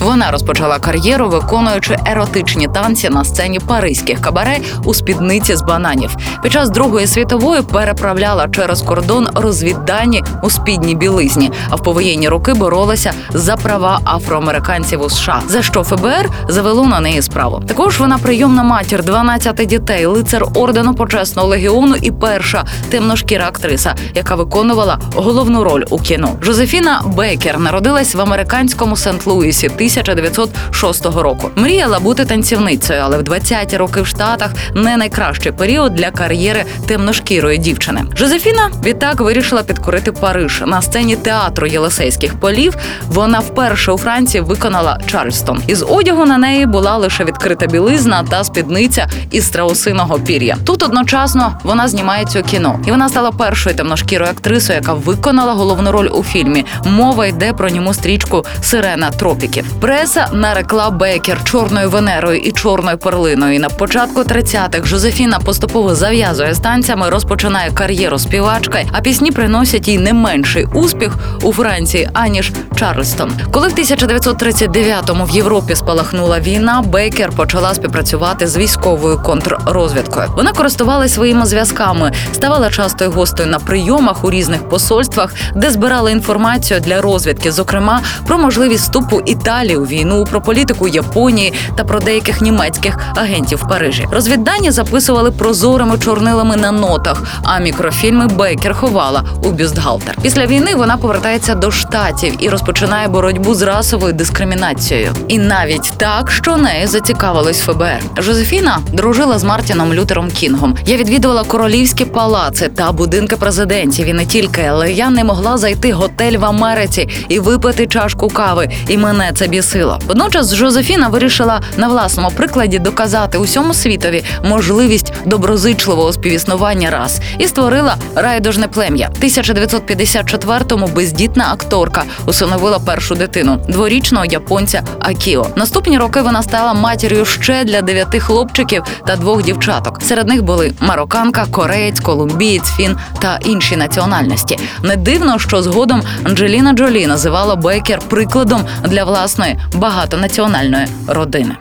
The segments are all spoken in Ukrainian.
Вона розпочала кар'єру, виконуючи еротичні танці на сцені паризьких кабаре у спідниці з бананів. Під час Другої світової переправляла через кордон розвіддані у спідній білизні, а в повоєнні роки боролася за права афроамериканців у США, за що ФБР завело на неї справу. Також вона прийомна матір 12 дітей, лицар ордену почесного легіону і перша темношкіра актриса, яка виконувала головну роль у кіно. Жозефіна Бейкер народилась в американському Сент-Луісі 1906 року. Мріяла бути танцівницею, але в 20-ті роки в Штатах не найкращий період для кар'єри темношкірої дівчини. Жозефіна відтак вирішила підкорити Париж на сцені театру Єлисейських полів. Вона вперше у Франції виконала Чарльстон. Із одягу на неї була лише відкрита білизна та спідниця із страусиного пір'я. Тут одночасно вона знімається у кіно, і вона стала першою темношкірою актрисою, яка виконала головну роль у фільмі. Мова йде про ньому стрічку Сирена тропіків. Преса нарекла Бекер чорною венерою і чорною перлиною. На початку 30-х Жозефіна поступово зав'язує з танцями, розпочинає кар'єру співачки, а пісні приносять їй не менший успіх у Франції аніж Чарльстон. Коли в 1939-му в Європі спалахнула війна, Бейкер почала співпрацювати з військовою контррозвідкою. Вона користувалася своїми зв'язками, ставала частою гостею на прийомах у різних посольствах, де збирала інформацію для розвідки, зокрема про можливість вступу Італії у війну, про політику Японії та про деяких німецьких агентів в Парижі. Розвіддані записували прозорими чорнилами на нотах, а мікрофільми Бейкер ховала у бюстгальтер. Після війни вона повертається до штатів і розпочинає боротьбу з расовою дискримінацією. І навіть так, що нею зацікавилось ФБР. Жозефіна дружила з Мартіном Лютером Кінгом. Я відвідувала королівські палаци та будинки президентів. І не тільки, але я не могла зайти готель в Америці і випити чашку кави. І мене це бісило. Водночас Жозефіна вирішила на власному прикладі доказати усьому світові можливість доброзичливого співіснування рас і створила райдужне плем'я. 1954-му бездітна акторка усиновила першу дитину дворічного японця Акіо. Наступні роки вона стала матір'ю ще для дев'яти хлопчиків та двох дівчаток. Серед них були марокканка, кореєць, колумбієць, фін та інші національності. Не дивно, що згодом Анджеліна Джолі називала Бекер прикладом для власної багатонаціональної родини.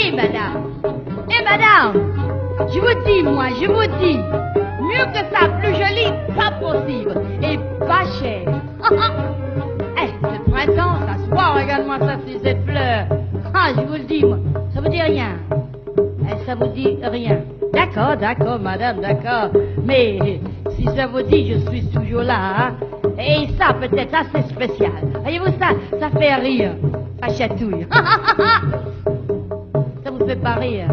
Eh madame, eh madame, je vous dis moi, je vous dis, mieux que ça, plus joli, pas possible, et pas cher. eh, c'est le printemps, ça se voit, regarde-moi ça, c'est cette fleur. Ah, je vous le dis, moi, ça vous dit rien. Eh, ça vous dit rien. D'accord, d'accord, madame, d'accord. Mais si ça vous dit, je suis toujours là. hein. Et ça, peut-être, ça, c'est spécial. Voyez-vous, ça, ça fait rire. Ça chatouille. Ça vous fait pas rire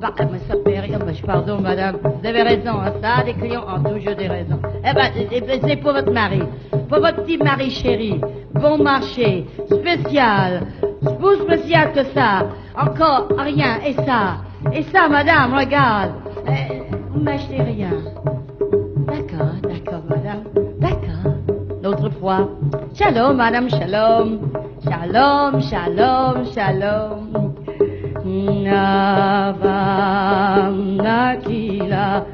Bah, mais ça fait rire. Pardon, madame. Vous avez raison. hein, Ça, les clients ont toujours des raisons. Eh ben, c'est pour votre mari. Pour votre petit mari chéri. Bon marché. Spécial. Plus spécial que ça. Encore rien. Et ça. Et ça, madame, regarde. Eh, vous m'achetez rien. L'autre. Shalom, madame, shalom. Shalom, shalom, shalom. Navam Nakila,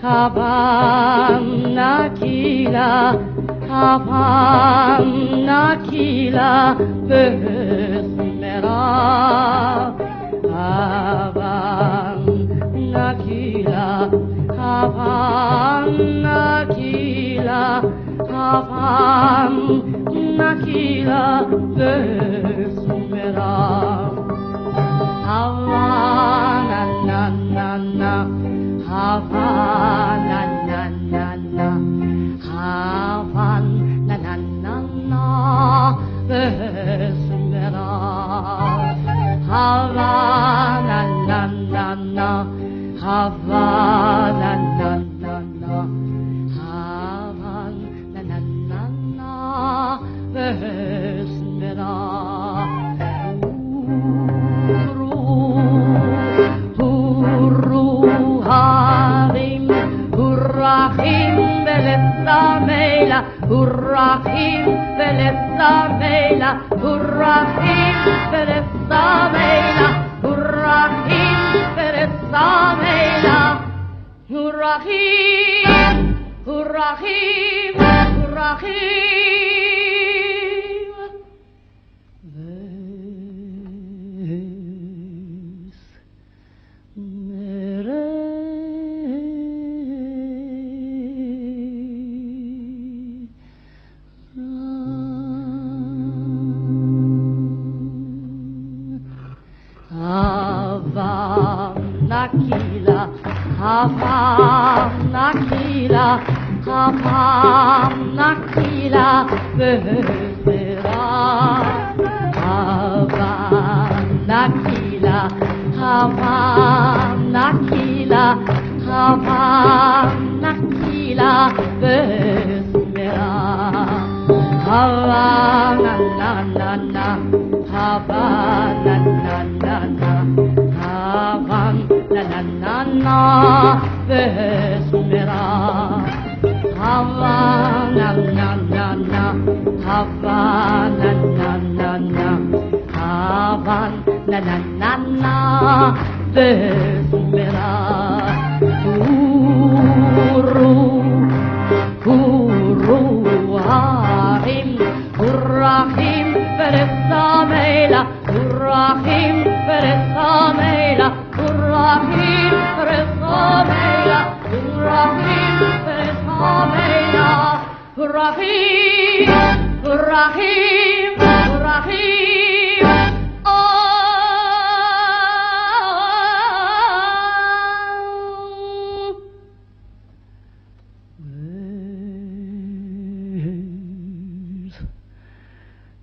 Kavam Nakila, Kavam Nakila, Besmera, Kavam Nakila, Kavam Nakila, Kavam Nakila, Besmera. Havana na na na Havana لسه ميلة والرحيم في لسه ميلة والرحيم في لسه ميلة والرحيم في لسه ميلة والرحيم والرحيم والرحيم بس Havana Kila, Havana Kila, Havana Kila, Böhra. Havana Kila, Havana Kila, Havana Kila, Böhra. Havana, na, na, na, Havana. Havana, Vesmera. Havana, na, na, na, Havana, na, na, na, Havana, na, na, na, na, Vesmera. Kuru, kuru, harim, hurrahim, Peresa Meila, hurrahim, Peresa Meila, hurrahim.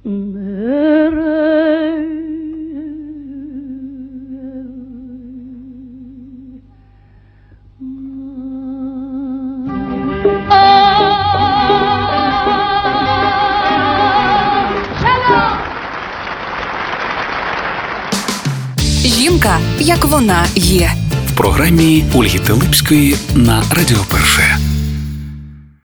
Mm-hmm. Як вона є. В програмі Ольги Телипської на Радіо Перше.